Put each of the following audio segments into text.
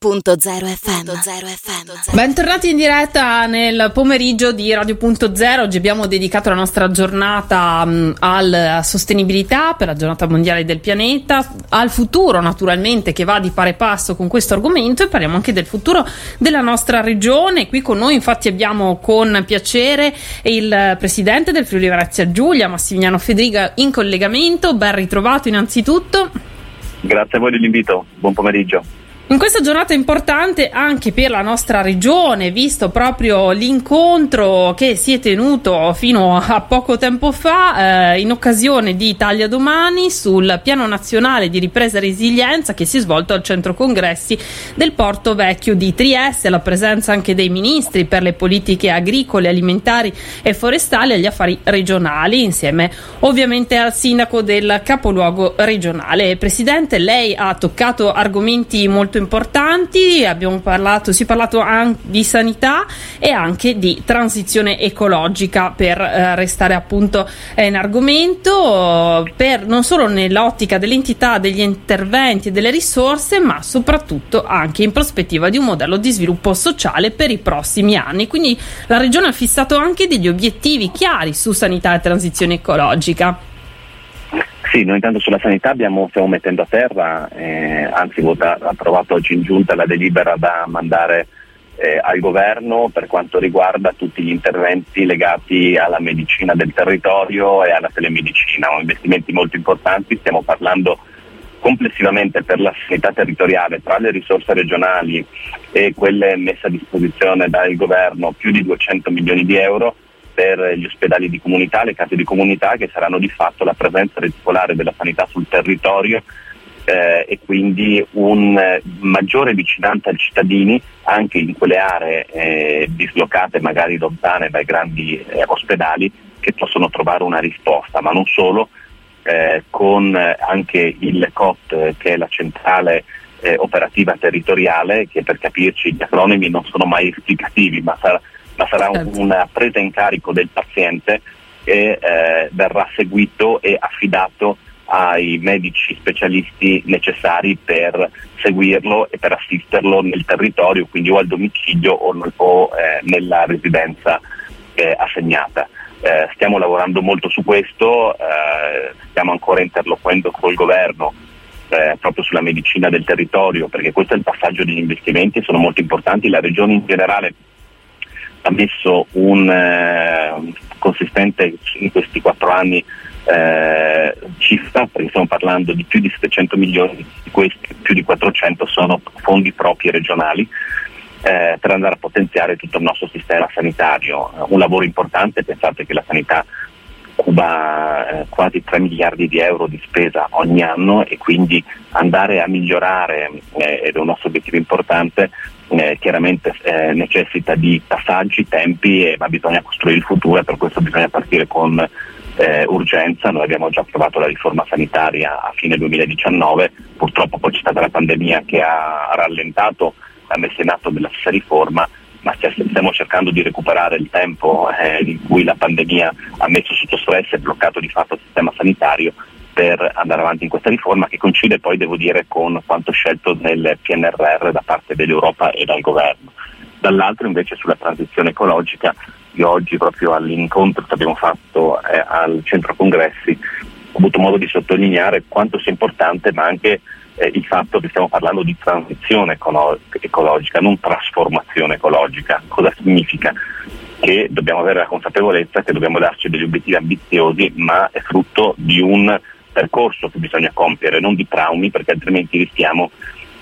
FM. Bentornati in diretta nel pomeriggio di Radio.0. Oggi abbiamo dedicato la nostra giornata um, alla sostenibilità per la giornata mondiale del pianeta, al futuro naturalmente che va di pari passo con questo argomento e parliamo anche del futuro della nostra regione. Qui con noi infatti abbiamo con piacere il presidente del Friuli Venezia Giulia, Massimiliano Federica in collegamento. Ben ritrovato innanzitutto. Grazie a voi dell'invito, buon pomeriggio. In questa giornata importante anche per la nostra regione, visto proprio l'incontro che si è tenuto fino a poco tempo fa eh, in occasione di Italia Domani sul piano nazionale di ripresa e resilienza che si è svolto al centro congressi del Porto Vecchio di Trieste, la presenza anche dei ministri per le politiche agricole, alimentari e forestali e agli affari regionali, insieme ovviamente al sindaco del capoluogo regionale. Presidente, lei ha toccato argomenti molto importanti, abbiamo parlato, si è parlato anche di sanità e anche di transizione ecologica per eh, restare appunto in argomento, per, non solo nell'ottica dell'entità degli interventi e delle risorse, ma soprattutto anche in prospettiva di un modello di sviluppo sociale per i prossimi anni. Quindi la Regione ha fissato anche degli obiettivi chiari su sanità e transizione ecologica. Sì, noi intanto sulla sanità abbiamo, stiamo mettendo a terra, eh, anzi vota, approvato oggi in giunta la delibera da mandare eh, al governo per quanto riguarda tutti gli interventi legati alla medicina del territorio e alla telemedicina, investimenti molto importanti, stiamo parlando complessivamente per la sanità territoriale tra le risorse regionali e quelle messe a disposizione dal governo più di 200 milioni di euro per gli ospedali di comunità, le case di comunità che saranno di fatto la presenza reticolare della sanità sul territorio eh, e quindi un eh, maggiore vicinanza ai cittadini anche in quelle aree eh, dislocate magari lontane dai grandi eh, ospedali che possono trovare una risposta, ma non solo, eh, con anche il COT che è la centrale eh, operativa territoriale che per capirci gli acronimi non sono mai esplicativi ma sarà ma sarà certo. una presa in carico del paziente e eh, verrà seguito e affidato ai medici specialisti necessari per seguirlo e per assisterlo nel territorio, quindi o al domicilio o, o eh, nella residenza eh, assegnata. Eh, stiamo lavorando molto su questo, eh, stiamo ancora interloquendo col governo eh, proprio sulla medicina del territorio, perché questo è il passaggio degli investimenti, sono molto importanti, la regione in generale ha messo un eh, consistente in questi quattro anni eh, cifra, perché stiamo parlando di più di 700 milioni, di questi più di 400 sono fondi propri regionali. Eh, per andare a potenziare tutto il nostro sistema sanitario. Un lavoro importante, pensate che la sanità cuba eh, quasi 3 miliardi di euro di spesa ogni anno e quindi andare a migliorare, eh, ed è un nostro obiettivo importante, eh, chiaramente eh, necessita di passaggi, tempi, ma bisogna costruire il futuro e per questo bisogna partire con eh, urgenza. Noi abbiamo già approvato la riforma sanitaria a fine 2019, purtroppo poi c'è stata la pandemia che ha rallentato la messa in atto della stessa riforma, ma stiamo cercando di recuperare il tempo eh, in cui la pandemia ha messo sotto stress e bloccato di fatto il sistema sanitario per andare avanti in questa riforma che coincide poi, devo dire, con quanto scelto nel PNRR da parte dell'Europa e dal governo. Dall'altro invece sulla transizione ecologica, io oggi proprio all'incontro che abbiamo fatto eh, al centro congressi ho avuto modo di sottolineare quanto sia importante ma anche eh, il fatto che stiamo parlando di transizione ecolo- ecologica, non trasformazione ecologica. Cosa significa? Che dobbiamo avere la consapevolezza che dobbiamo darci degli obiettivi ambiziosi, ma è frutto di un percorso che bisogna compiere, non di traumi, perché altrimenti rischiamo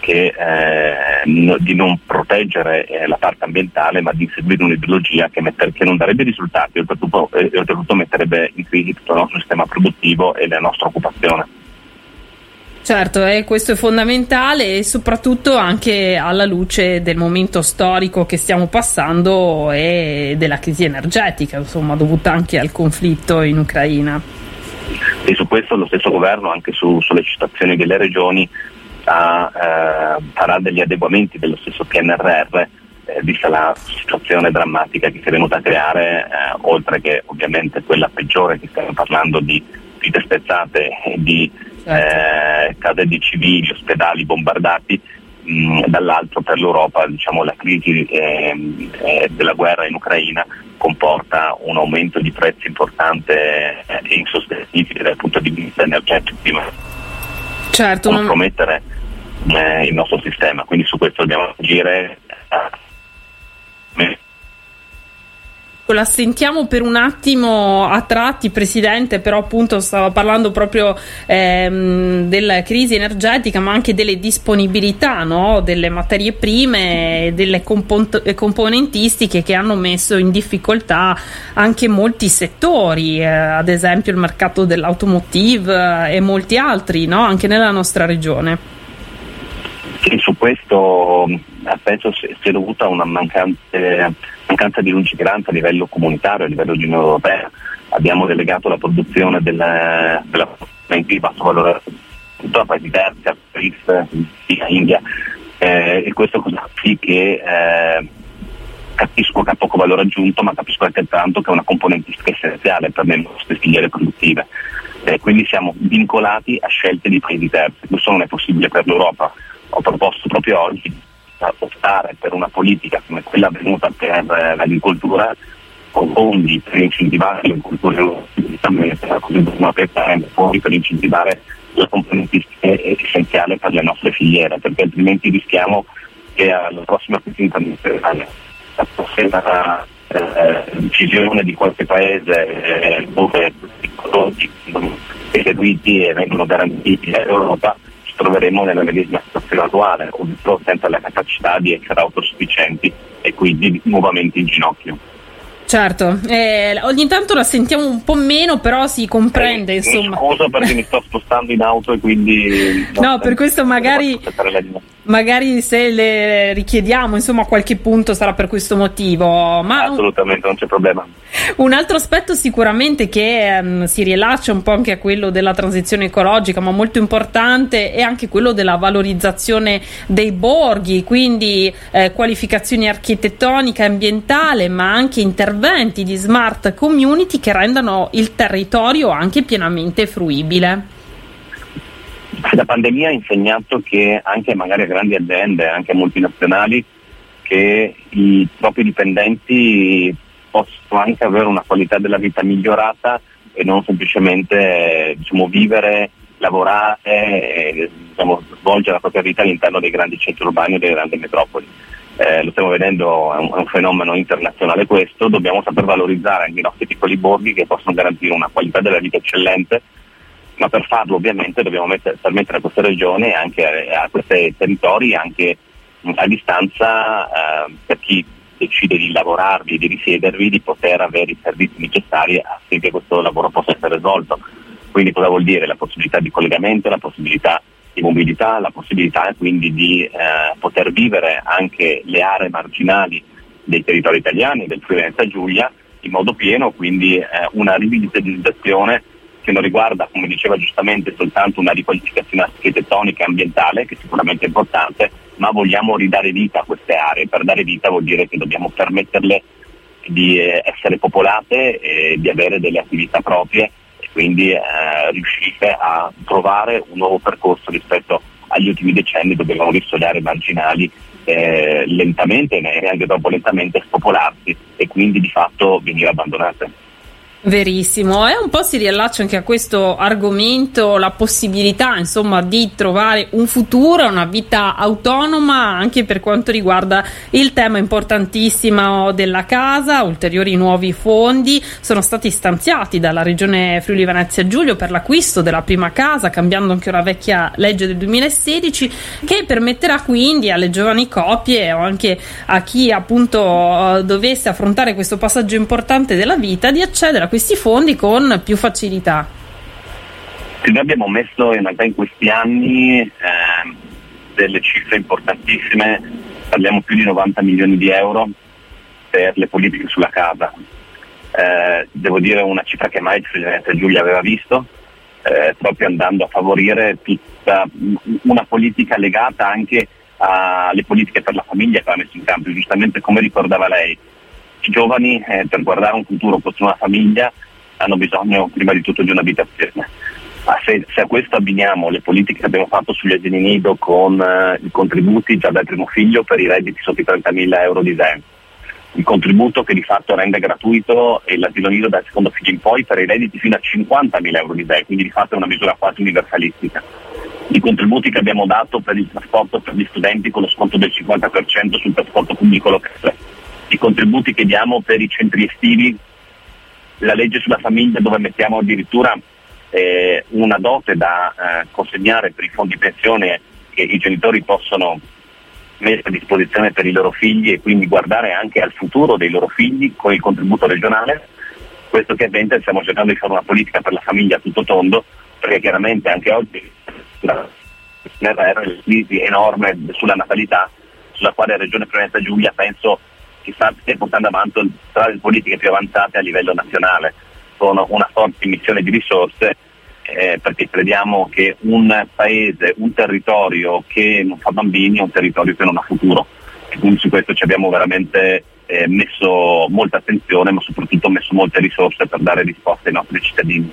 che, eh, no, di non proteggere eh, la parte ambientale, ma di seguire un'ideologia che, metter, che non darebbe risultati e oltretutto, eh, oltretutto metterebbe in crisi tutto il nostro sistema produttivo e la nostra occupazione. Certo, eh, questo è fondamentale e soprattutto anche alla luce del momento storico che stiamo passando e della crisi energetica, insomma, dovuta anche al conflitto in Ucraina. E su questo lo stesso governo, anche su sollecitazioni delle regioni, ha, eh, farà degli adeguamenti dello stesso PNRR, eh, vista la situazione drammatica che si è venuta a creare, eh, oltre che ovviamente quella peggiore che stiamo parlando di vite spezzate e di. Eh, case di civili, ospedali bombardati, mh, dall'altro per l'Europa diciamo, la crisi eh, eh, della guerra in Ucraina comporta un aumento di prezzi importante e insostenibile dal punto di vista energetico certo, compromettere non... il nostro sistema, quindi su questo dobbiamo agire la sentiamo per un attimo a tratti, Presidente, però appunto stava parlando proprio ehm, della crisi energetica, ma anche delle disponibilità no? delle materie prime, delle compon- componentistiche che hanno messo in difficoltà anche molti settori, eh, ad esempio il mercato dell'automotive eh, e molti altri, no? anche nella nostra regione. Sì, su questo penso sia dovuta a una mancante mancanza di lungimiranza a livello comunitario, a livello di Unione Europea. Abbiamo delegato la produzione della, della di basso valore a paesi terzi, a Paris, India, eh, e questo cosa sì che eh, capisco che ha poco valore aggiunto, ma capisco altrettanto che è una componentistica essenziale per le nostre filiere produttive. Eh, quindi siamo vincolati a scelte di paesi terzi, questo non è possibile per l'Europa. Ho proposto proprio oggi optare per una politica come quella avvenuta per eh, l'agricoltura con fondi per incentivare l'agricoltura come fondi per incentivare la componentistica essenziale per le nostre filiere, perché altrimenti rischiamo che alla prossima crisi internazionale la eh, decisione di qualche paese eh, dove i prodotti sono eseguiti e vengono garantiti all'Europa troveremo nella medesima situazione attuale, ovvero senza la capacità di essere autosufficienti e quindi nuovamente in ginocchio. Certo, eh, ogni tanto la sentiamo un po' meno, però si comprende. Eh, insomma. Scusa perché mi sto spostando in auto e quindi. No, per questo magari magari se le richiediamo insomma a qualche punto sarà per questo motivo ma assolutamente non c'è problema. Un altro aspetto sicuramente che um, si rilascia un po' anche a quello della transizione ecologica ma molto importante è anche quello della valorizzazione dei borghi quindi eh, qualificazioni architettoniche ambientale ma anche interventi di smart community che rendano il territorio anche pienamente fruibile la pandemia ha insegnato che anche magari a grandi aziende, anche multinazionali, che i propri dipendenti possono anche avere una qualità della vita migliorata e non semplicemente diciamo, vivere, lavorare diciamo, svolgere la propria vita all'interno dei grandi centri urbani o delle grandi metropoli. Eh, lo stiamo vedendo, è un, è un, fenomeno internazionale questo, dobbiamo saper valorizzare anche i nostri piccoli borghi che possono garantire una qualità della vita eccellente ma per farlo ovviamente dobbiamo mettere, permettere a queste regioni e anche a, a questi territori anche a distanza eh, per chi decide di lavorarvi, di risedervi, di poter avere i servizi necessari affinché questo lavoro possa essere svolto. Quindi cosa vuol dire? La possibilità di collegamento, la possibilità di mobilità, la possibilità quindi di eh, poter vivere anche le aree marginali dei territori italiani, del Friuli Giulia, in modo pieno, quindi eh, una rivitalizzazione che non riguarda, come diceva giustamente, soltanto una riqualificazione architettonica e ambientale, che sicuramente è importante, ma vogliamo ridare vita a queste aree. Per dare vita vuol dire che dobbiamo permetterle di eh, essere popolate e di avere delle attività proprie e quindi eh, riuscire a trovare un nuovo percorso rispetto agli ultimi decenni dove abbiamo visto le aree marginali eh, lentamente e anche troppo lentamente spopolarsi e quindi di fatto venire abbandonate. Verissimo, e un po' si riallaccia anche a questo argomento la possibilità insomma di trovare un futuro, una vita autonoma anche per quanto riguarda il tema importantissimo della casa, ulteriori nuovi fondi. Sono stati stanziati dalla regione Friuli Venezia Giulio per l'acquisto della prima casa cambiando anche una vecchia legge del 2016 che permetterà quindi alle giovani coppie o anche a chi appunto dovesse affrontare questo passaggio importante della vita di accedere a questi fondi con più facilità. Noi abbiamo messo in realtà in questi anni eh, delle cifre importantissime, parliamo più di 90 milioni di euro per le politiche sulla casa. Eh, devo dire una cifra che mai il Presidente Giulia aveva visto, eh, proprio andando a favorire tutta una politica legata anche alle politiche per la famiglia che ha messo in campo. Giustamente come ricordava lei, i giovani eh, per guardare un futuro, costruire una famiglia, hanno bisogno prima di tutto di un'abitazione. Ah, se, se, a questo abbiniamo le politiche che abbiamo fatto sugli asili nido con eh, i contributi già dal primo figlio per i redditi sotto i 30.000 euro di SEM, il contributo che di fatto rende gratuito l'asilo nido dal secondo figlio in poi per i redditi fino a 50.000 euro di SEM, quindi di fatto è una misura quasi universalistica. I contributi che abbiamo dato per il trasporto per gli studenti con lo sconto del 50% sul trasporto pubblico locale, i contributi che diamo per i centri estivi, la legge sulla famiglia dove mettiamo addirittura eh, una dote da eh, consegnare per i fondi pensione che i genitori possono mettere a disposizione per i loro figli e quindi guardare anche al futuro dei loro figli con il contributo regionale. Questo che avventa stiamo cercando di fare una politica per la famiglia a tutto tondo, perché chiaramente anche oggi la crisi enorme sulla natalità, sulla quale la Regione Prevenza Giulia penso che stia portando avanti tra le politiche più avanzate a livello nazionale. Con una forte emissione di risorse eh, perché crediamo che un paese, un territorio che non fa bambini è un territorio che non ha futuro. E quindi su questo ci abbiamo veramente eh, messo molta attenzione ma soprattutto messo molte risorse per dare risposte ai nostri cittadini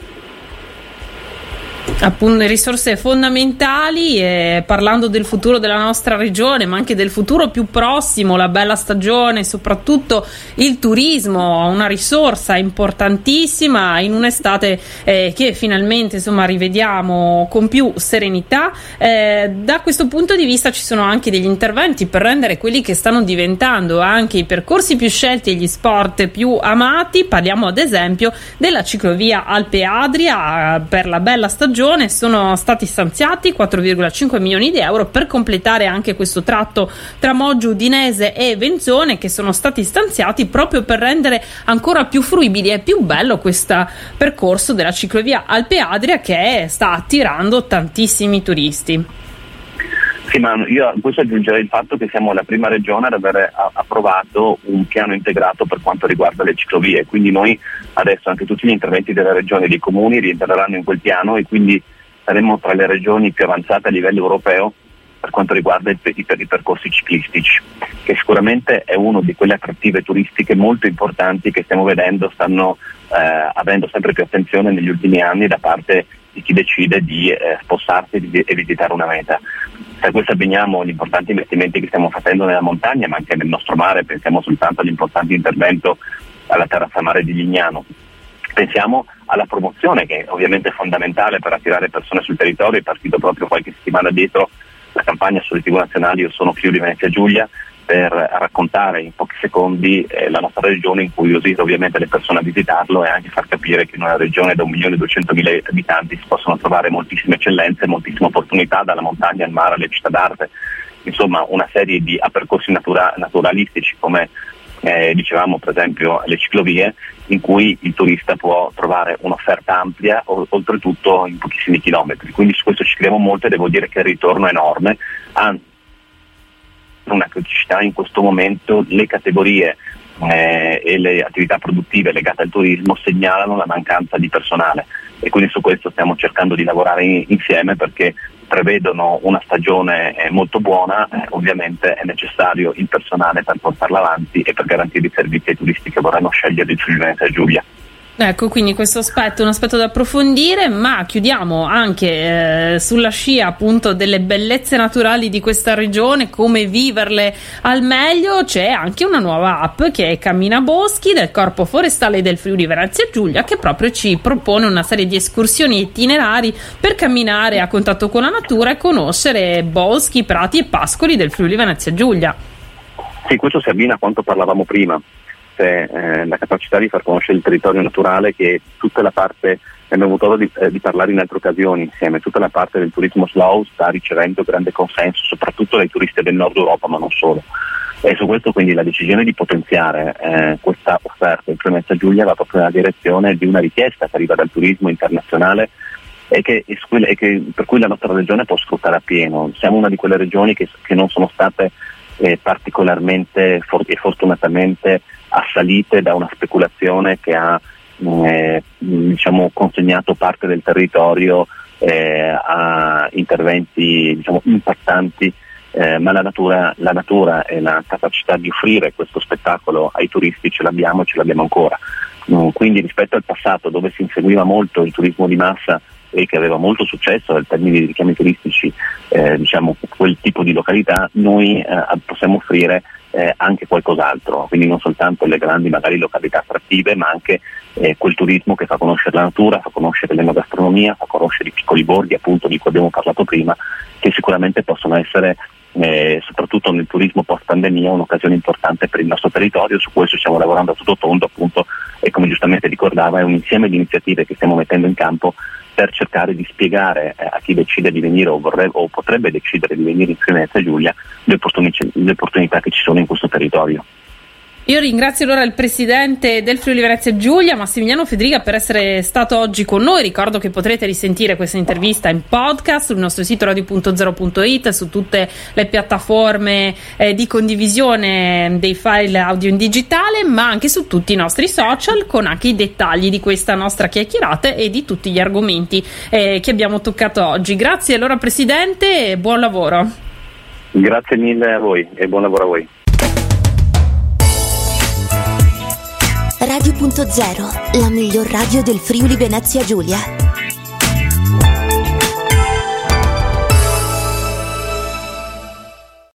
appunto risorse fondamentali e parlando del futuro della nostra regione ma anche del futuro più prossimo la bella stagione soprattutto il turismo una risorsa importantissima in un'estate eh, che finalmente insomma rivediamo con più serenità. Eh, da questo punto di vista ci sono anche degli interventi per rendere quelli che stanno diventando anche i percorsi più scelti e gli sport più amati. Parliamo ad esempio della ciclovia Alpe Adria eh, per la bella stagione regione sono stati stanziati 4,5 milioni di euro per completare anche questo tratto tra Moggio Udinese e Venzone che sono stati stanziati proprio per rendere ancora più fruibile e più bello questo percorso della ciclovia Alpe Adria che sta attirando tantissimi turisti. Sì, ma io a questo aggiungerei il fatto che siamo la prima regione ad aver approvato un piano integrato per quanto riguarda le ciclovie, quindi noi adesso anche tutti gli interventi della regione e dei comuni rientreranno in quel piano e quindi saremo tra le regioni più avanzate a livello europeo per quanto riguarda i, i, i percorsi ciclistici, che sicuramente è una di quelle attrattive turistiche molto importanti che stiamo vedendo stanno eh, avendo sempre più attenzione negli ultimi anni da parte di chi decide di eh, spostarsi e visitare una meta. A questo abbiniamo gli importanti investimenti che stiamo facendo nella montagna, ma anche nel nostro mare, pensiamo soltanto all'importante intervento alla terrazza mare di Lignano. Pensiamo alla promozione che ovviamente è fondamentale per attirare persone sul territorio, è partito proprio qualche settimana dietro la campagna sulle tv nazionali Io sono Friuli Venezia Giulia, per raccontare in pochi secondi eh, la nostra regione, incuriosire ovviamente le persone a visitarlo e anche far capire che in una regione da 1.200.000 abitanti si possono trovare moltissime eccellenze, moltissime opportunità dalla montagna al mare alle città d'arte, insomma una serie di percorsi natura- naturalistici come eh, dicevamo per esempio le ciclovie in cui il turista può trovare un'offerta ampia o- oltretutto in pochissimi chilometri. Quindi su questo ci crediamo molto e devo dire che il ritorno è enorme. Anzi una criticità in questo momento le categorie eh, e le attività produttive legate al turismo segnalano la mancanza di personale e quindi su questo stiamo cercando di lavorare in, insieme perché prevedono una stagione eh, molto buona, eh, ovviamente è necessario il personale per portarla avanti e per garantire i servizi ai turisti che vorranno scegliere il Friuli Venezia Giulia. Ecco, quindi questo aspetto è un aspetto da approfondire, ma chiudiamo anche eh, sulla scia appunto delle bellezze naturali di questa regione, come viverle al meglio. C'è anche una nuova app che è Cammina Boschi del Corpo Forestale del Friuli Venezia Giulia, che proprio ci propone una serie di escursioni itinerari per camminare a contatto con la natura e conoscere boschi, prati e pascoli del Friuli Venezia Giulia. Sì, questo si abbina a quanto parlavamo prima esiste eh, la capacità di far conoscere il territorio naturale che tutta la parte, abbiamo avuto modo di, eh, di, parlare in altre occasioni insieme, tutta la parte del turismo slow sta ricevendo grande consenso, soprattutto dai turisti del nord Europa, ma non solo. E su questo quindi la decisione di potenziare eh, questa offerta in Clemenza Giulia va proprio nella direzione di una richiesta che arriva dal turismo internazionale e che, e che, per cui la nostra regione può sfruttare appieno. Siamo una di quelle regioni che, che non sono state eh, particolarmente for- e fortunatamente assalite da una speculazione che ha eh, diciamo, consegnato parte del territorio eh, a interventi diciamo, impattanti, eh, ma la natura, la natura, e la capacità di offrire questo spettacolo ai turisti ce l'abbiamo e ce l'abbiamo ancora. Mm, quindi rispetto al passato dove si inseguiva molto il turismo di massa e che aveva molto successo in termini di richiami turistici, eh, diciamo quel tipo di località, noi eh, possiamo offrire eh, anche qualcos'altro, quindi non soltanto le grandi magari località attrattive, ma anche eh, quel turismo che fa conoscere la natura, fa conoscere l'enogastronomia, fa conoscere i piccoli borghi appunto di cui abbiamo parlato prima, che sicuramente possono essere eh, soprattutto nel turismo post pandemia un'occasione importante per il nostro territorio, su questo stiamo lavorando a tutto tondo appunto e come giustamente ricordava è un insieme di iniziative che stiamo mettendo in campo per cercare di spiegare eh, a chi decide di venire o, vorrebbe, o potrebbe decidere di venire in Friuli Giulia le, le opportunità che ci sono in questo territorio. Io ringrazio allora il presidente del Friuli Venezia Giulia, Massimiliano Federica, per essere stato oggi con noi. Ricordo che potrete risentire questa intervista in podcast sul nostro sito radio.0.it, su tutte le piattaforme eh, di condivisione dei file audio in digitale, ma anche su tutti i nostri social, con anche i dettagli di questa nostra chiacchierata e di tutti gli argomenti eh, che abbiamo toccato oggi. Grazie allora Presidente e buon lavoro. Grazie mille a voi e buon lavoro a voi. Radio.0, la miglior radio del Friuli Venezia Giulia.